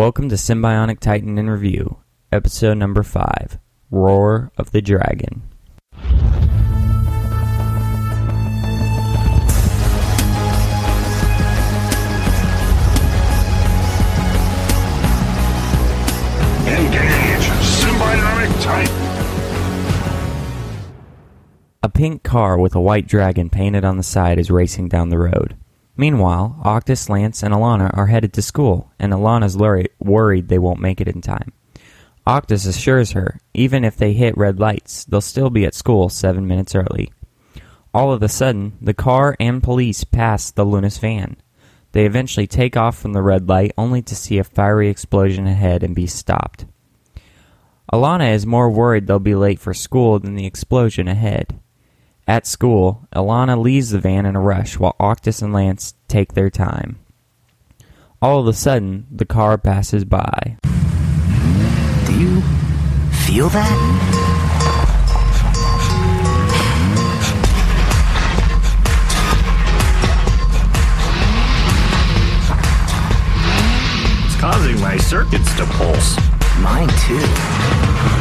Welcome to Symbionic Titan in Review, episode number 5 Roar of the Dragon. Engage! Symbionic Titan! A pink car with a white dragon painted on the side is racing down the road. Meanwhile, Octus, Lance, and Alana are headed to school, and Alana's worried they won't make it in time. Octus assures her, even if they hit red lights, they'll still be at school seven minutes early. All of a sudden, the car and police pass the Lunas van. They eventually take off from the red light only to see a fiery explosion ahead and be stopped. Alana is more worried they'll be late for school than the explosion ahead. At school, Alana leaves the van in a rush while Octus and Lance take their time. All of a sudden, the car passes by. Do you feel that? It's causing my circuits to pulse. Mine too.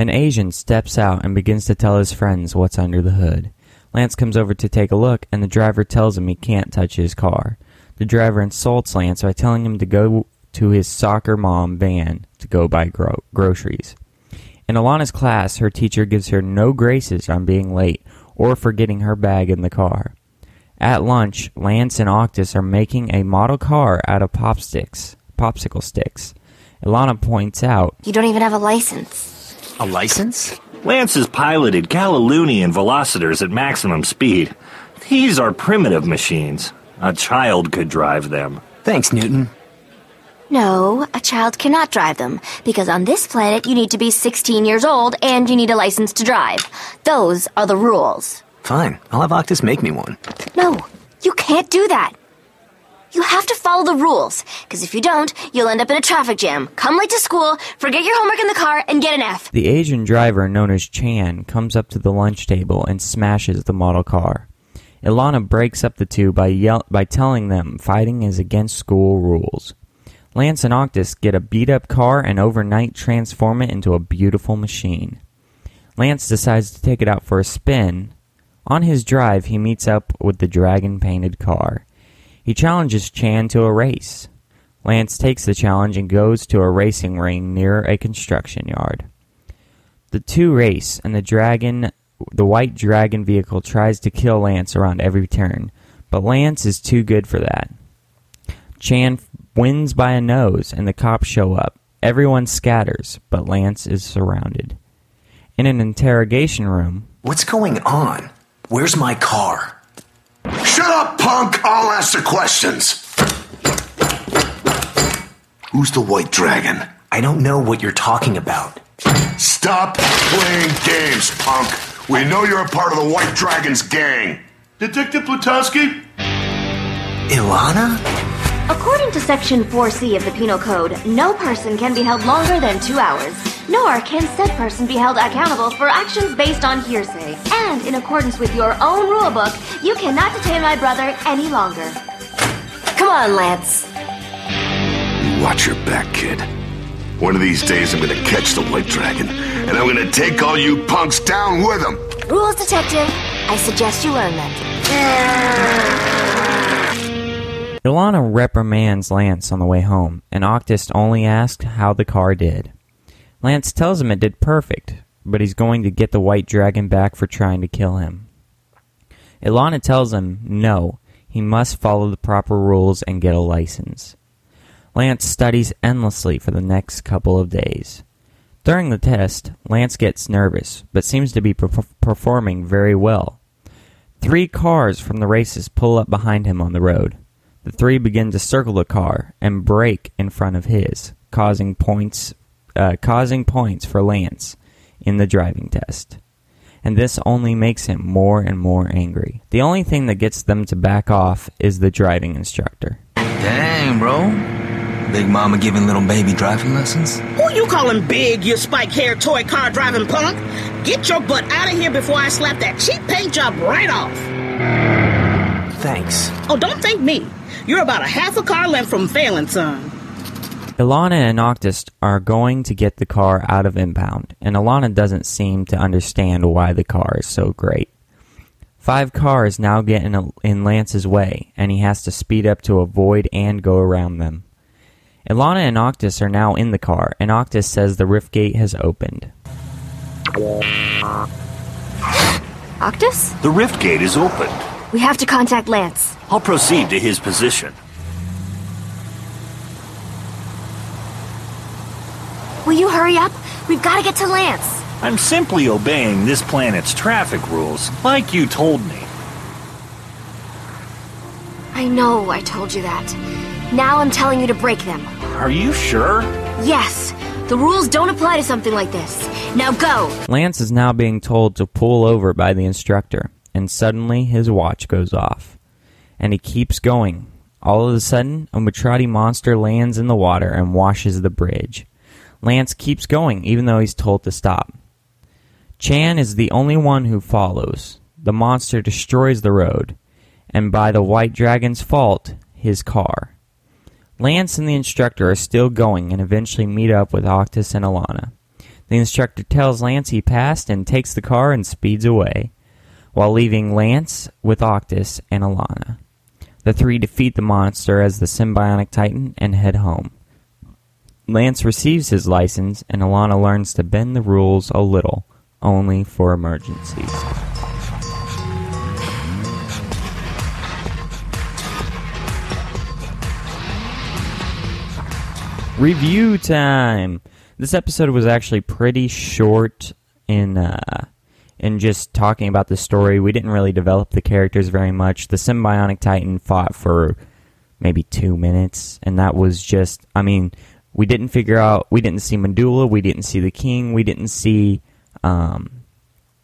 An Asian steps out and begins to tell his friends what's under the hood. Lance comes over to take a look, and the driver tells him he can't touch his car. The driver insults Lance by telling him to go to his soccer mom van to go buy gro- groceries. In Alana's class, her teacher gives her no graces on being late or forgetting her bag in the car. At lunch, Lance and Octus are making a model car out of popsticks, popsicle sticks. Ilana points out You don't even have a license. A license? Lance has piloted Galalunian velocitors at maximum speed. These are primitive machines. A child could drive them. Thanks, Newton. No, a child cannot drive them, because on this planet you need to be 16 years old and you need a license to drive. Those are the rules. Fine, I'll have Octus make me one. No, you can't do that. You have to follow the rules, because if you don't, you'll end up in a traffic jam, come late to school, forget your homework in the car, and get an F. The Asian driver, known as Chan, comes up to the lunch table and smashes the model car. Ilana breaks up the two by, yell- by telling them fighting is against school rules. Lance and Octus get a beat up car and overnight transform it into a beautiful machine. Lance decides to take it out for a spin. On his drive, he meets up with the dragon painted car. He challenges Chan to a race. Lance takes the challenge and goes to a racing ring near a construction yard. The two race, and the dragon, the white dragon vehicle tries to kill Lance around every turn, but Lance is too good for that. Chan wins by a nose, and the cops show up. Everyone scatters, but Lance is surrounded. In an interrogation room, What's going on? Where's my car? Shut up, punk! I'll ask the questions. Who's the white dragon? I don't know what you're talking about. Stop playing games, punk! We know you're a part of the White Dragon's gang. Detective Plutowski? Ilana? According to Section 4C of the Penal Code, no person can be held longer than two hours, nor can said person be held accountable for actions based on hearsay. And in accordance with your own rulebook, you cannot detain my brother any longer. Come on, Lance. Watch your back, kid. One of these days I'm gonna catch the White Dragon, and I'm gonna take all you punks down with him. Rules detective, I suggest you learn them. Ilana reprimands Lance on the way home, and Octus only asks how the car did. Lance tells him it did perfect, but he's going to get the white dragon back for trying to kill him. Ilana tells him no, he must follow the proper rules and get a license. Lance studies endlessly for the next couple of days. During the test, Lance gets nervous, but seems to be per- performing very well. Three cars from the races pull up behind him on the road. The three begin to circle the car and brake in front of his, causing points, uh, causing points for Lance in the driving test. And this only makes him more and more angry. The only thing that gets them to back off is the driving instructor. Dang, bro. Big Mama giving little baby driving lessons? Who you calling big, you spike-haired toy car driving punk? Get your butt out of here before I slap that cheap paint job right off. Thanks. Oh, don't thank me. You're about a half a car length from failing, son. Ilana and Octus are going to get the car out of impound, and Ilana doesn't seem to understand why the car is so great. Five cars now get in, in Lance's way, and he has to speed up to avoid and go around them. Ilana and Octus are now in the car, and Octus says the rift gate has opened. Octus? The rift gate is opened. We have to contact Lance. I'll proceed to his position. Will you hurry up? We've got to get to Lance. I'm simply obeying this planet's traffic rules, like you told me. I know I told you that. Now I'm telling you to break them. Are you sure? Yes, the rules don't apply to something like this. Now go! Lance is now being told to pull over by the instructor, and suddenly his watch goes off. And he keeps going. All of a sudden, a Mutraddi monster lands in the water and washes the bridge. Lance keeps going, even though he's told to stop. Chan is the only one who follows. The monster destroys the road, and by the White Dragon's fault, his car. Lance and the instructor are still going and eventually meet up with Octus and Ilana. The instructor tells Lance he passed and takes the car and speeds away, while leaving Lance with Octus and Alana. The three defeat the monster as the Symbionic Titan and head home. Lance receives his license, and Alana learns to bend the rules a little, only for emergencies. Review time. This episode was actually pretty short in uh, in just talking about the story. We didn't really develop the characters very much. The Symbionic Titan fought for maybe two minutes, and that was just. I mean, we didn't figure out. We didn't see Modula. We didn't see the King. We didn't see um,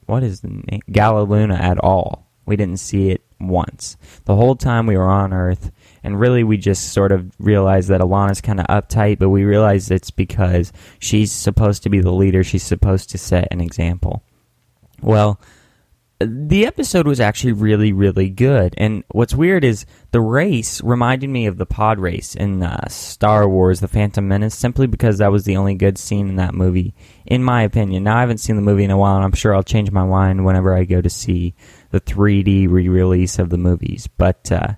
what is the name Galaluna at all. We didn't see it once. The whole time we were on Earth, and really we just sort of realized that Alana's kind of uptight, but we realized it's because she's supposed to be the leader. She's supposed to set an example. Well, the episode was actually really, really good. And what's weird is the race reminded me of the pod race in uh, Star Wars: The Phantom Menace, simply because that was the only good scene in that movie, in my opinion. Now I haven't seen the movie in a while, and I'm sure I'll change my mind whenever I go to see the 3D re-release of the movies. But uh,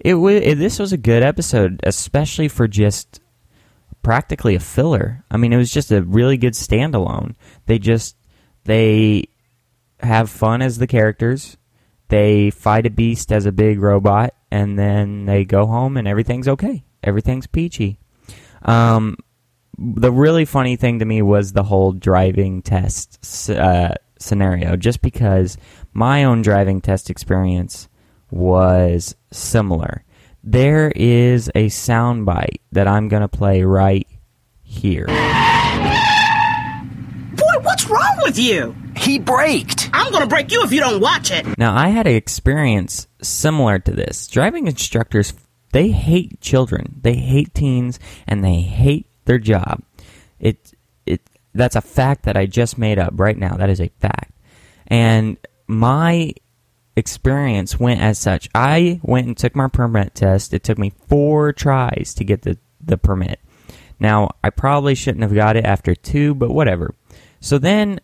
it, w- it this was a good episode, especially for just practically a filler. I mean, it was just a really good standalone. They just they have fun as the characters. They fight a beast as a big robot, and then they go home and everything's okay. Everything's peachy. Um, the really funny thing to me was the whole driving test uh, scenario, just because my own driving test experience was similar. There is a soundbite that I'm going to play right here. Boy, what's wrong with you? He braked. I'm gonna break you if you don't watch it. Now, I had an experience similar to this. Driving instructors, they hate children, they hate teens, and they hate their job. It, it, that's a fact that I just made up right now. That is a fact. And my experience went as such. I went and took my permit test. It took me four tries to get the, the permit. Now, I probably shouldn't have got it after two, but whatever. So then,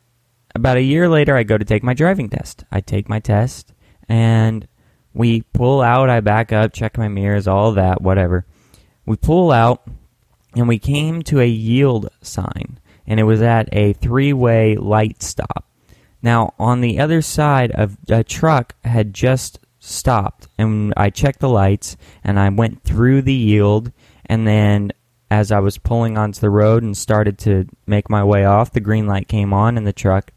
about a year later, I go to take my driving test. I take my test, and we pull out. I back up, check my mirrors, all that, whatever. We pull out, and we came to a yield sign, and it was at a three way light stop. Now, on the other side of a truck had just stopped, and I checked the lights, and I went through the yield, and then as I was pulling onto the road and started to make my way off, the green light came on, and the truck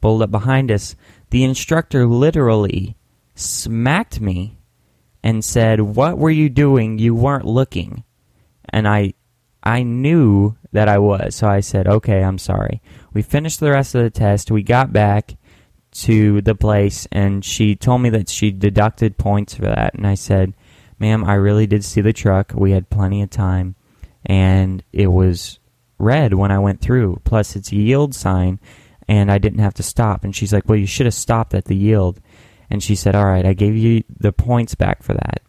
pulled up behind us. The instructor literally smacked me and said, "What were you doing? You weren't looking." And I I knew that I was, so I said, "Okay, I'm sorry." We finished the rest of the test. We got back to the place and she told me that she deducted points for that and I said, "Ma'am, I really did see the truck. We had plenty of time and it was red when I went through. Plus it's a yield sign and I didn't have to stop." And she's like, "Well, you should have stopped at the yield." And she said, "All right, I gave you the points back for that."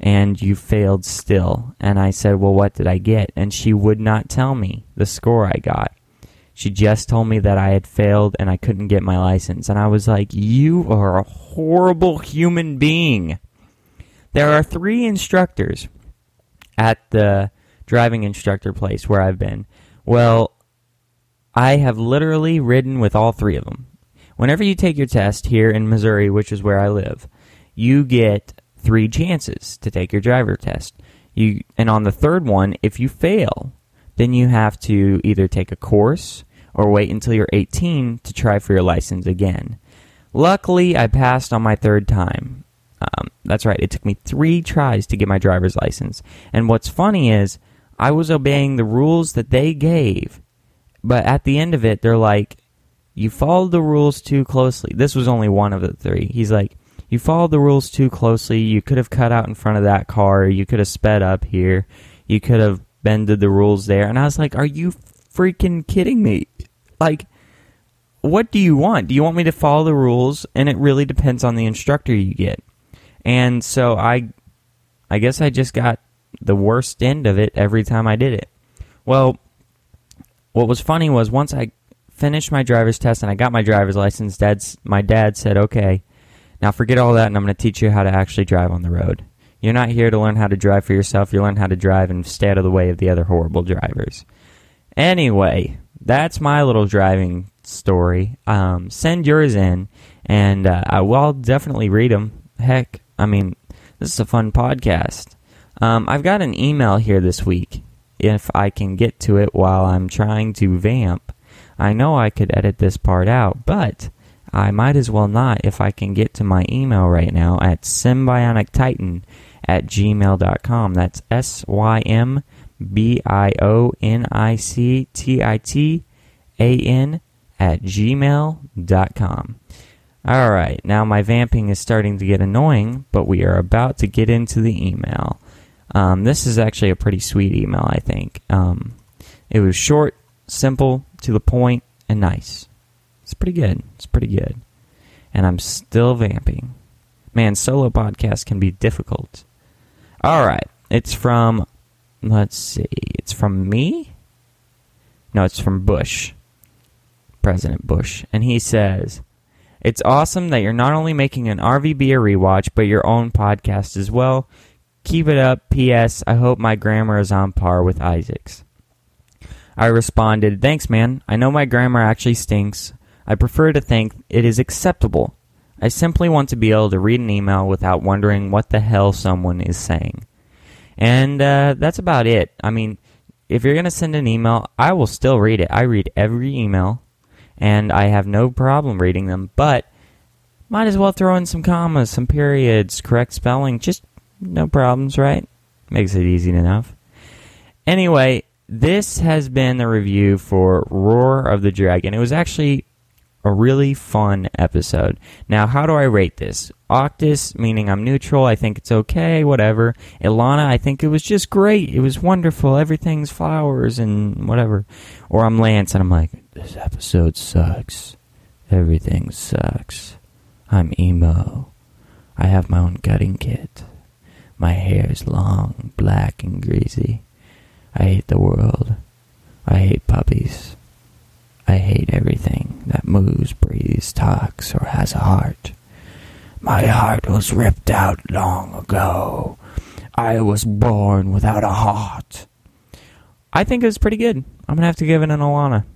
and you failed still. And I said, Well, what did I get? And she would not tell me the score I got. She just told me that I had failed and I couldn't get my license. And I was like, You are a horrible human being. There are three instructors at the driving instructor place where I've been. Well, I have literally ridden with all three of them. Whenever you take your test here in Missouri, which is where I live, you get three chances to take your driver test. You and on the third one, if you fail, then you have to either take a course or wait until you're 18 to try for your license again. Luckily, I passed on my third time. Um, that's right, it took me three tries to get my driver's license. And what's funny is, I was obeying the rules that they gave, but at the end of it, they're like, you followed the rules too closely. This was only one of the three. He's like, you followed the rules too closely. You could have cut out in front of that car. You could have sped up here. You could have bended the rules there. And I was like, are you freaking kidding me? Like, what do you want? Do you want me to follow the rules? And it really depends on the instructor you get. And so I, I guess I just got the worst end of it every time I did it. Well, what was funny was once I finished my driver's test and I got my driver's license, dad's my dad said, "Okay, now forget all that and I'm going to teach you how to actually drive on the road. You're not here to learn how to drive for yourself. You learn how to drive and stay out of the way of the other horrible drivers." Anyway, that's my little driving story. Um, send yours in, and uh, I will definitely read them. Heck, I mean, this is a fun podcast. Um, I've got an email here this week. If I can get to it while I'm trying to vamp, I know I could edit this part out, but I might as well not if I can get to my email right now at symbionictitan at gmail.com. That's S Y M B I O N I C T I T A N at gmail.com. All right, now my vamping is starting to get annoying, but we are about to get into the email. Um, this is actually a pretty sweet email, I think. Um, it was short, simple, to the point, and nice. It's pretty good. It's pretty good. And I'm still vamping. Man, solo podcasts can be difficult. All right, it's from, let's see, it's from me? No, it's from Bush, President Bush. And he says, It's awesome that you're not only making an RVB a rewatch, but your own podcast as well. Keep it up. P.S. I hope my grammar is on par with Isaac's. I responded, Thanks, man. I know my grammar actually stinks. I prefer to think it is acceptable. I simply want to be able to read an email without wondering what the hell someone is saying. And uh, that's about it. I mean, if you're going to send an email, I will still read it. I read every email, and I have no problem reading them, but might as well throw in some commas, some periods, correct spelling. Just no problems, right? Makes it easy enough. Anyway, this has been the review for Roar of the Dragon. It was actually a really fun episode. Now, how do I rate this? Octus, meaning I'm neutral, I think it's okay, whatever. Ilana, I think it was just great. It was wonderful. Everything's flowers and whatever. Or I'm Lance and I'm like, this episode sucks. Everything sucks. I'm emo. I have my own gutting kit. My hair is long, black, and greasy. I hate the world. I hate puppies. I hate everything that moves, breathes, talks, or has a heart. My heart was ripped out long ago. I was born without a heart. I think it was pretty good. I'm gonna have to give it an Alana.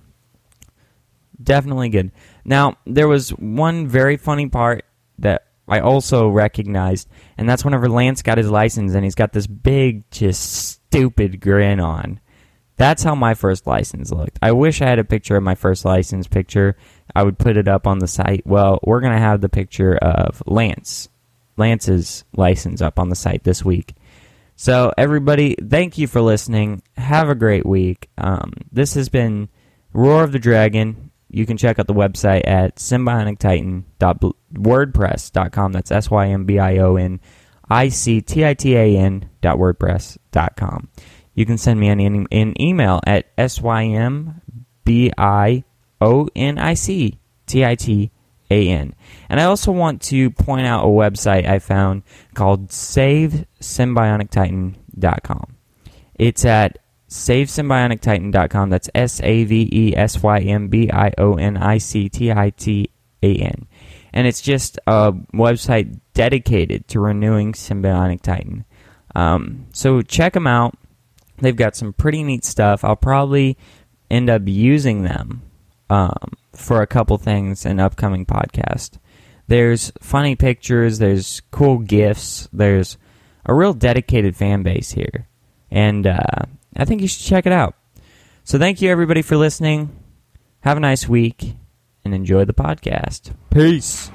Definitely good. Now, there was one very funny part that I also recognized, and that's whenever Lance got his license and he's got this big, just stupid grin on. That's how my first license looked. I wish I had a picture of my first license picture. I would put it up on the site. Well, we're going to have the picture of Lance, Lance's license up on the site this week. So, everybody, thank you for listening. Have a great week. Um, this has been Roar of the Dragon. You can check out the website at symbionictitan.wordpress.com. That's S Y M B I O N I C T I T A N dot wordpress.com. You can send me an, an email at symbionictitan And I also want to point out a website I found called SaveSymbionicTitan.com. It's at SaveSymbionicTitan.com. That's S-A-V-E-S-Y-M-B-I-O-N-I-C-T-I-T-A-N. And it's just a website dedicated to renewing Symbionic Titan. Um, so check them out. They've got some pretty neat stuff. I'll probably end up using them um, for a couple things in upcoming podcast. There's funny pictures, there's cool gifts, there's a real dedicated fan base here, and uh, I think you should check it out. So thank you everybody for listening. Have a nice week and enjoy the podcast. Peace.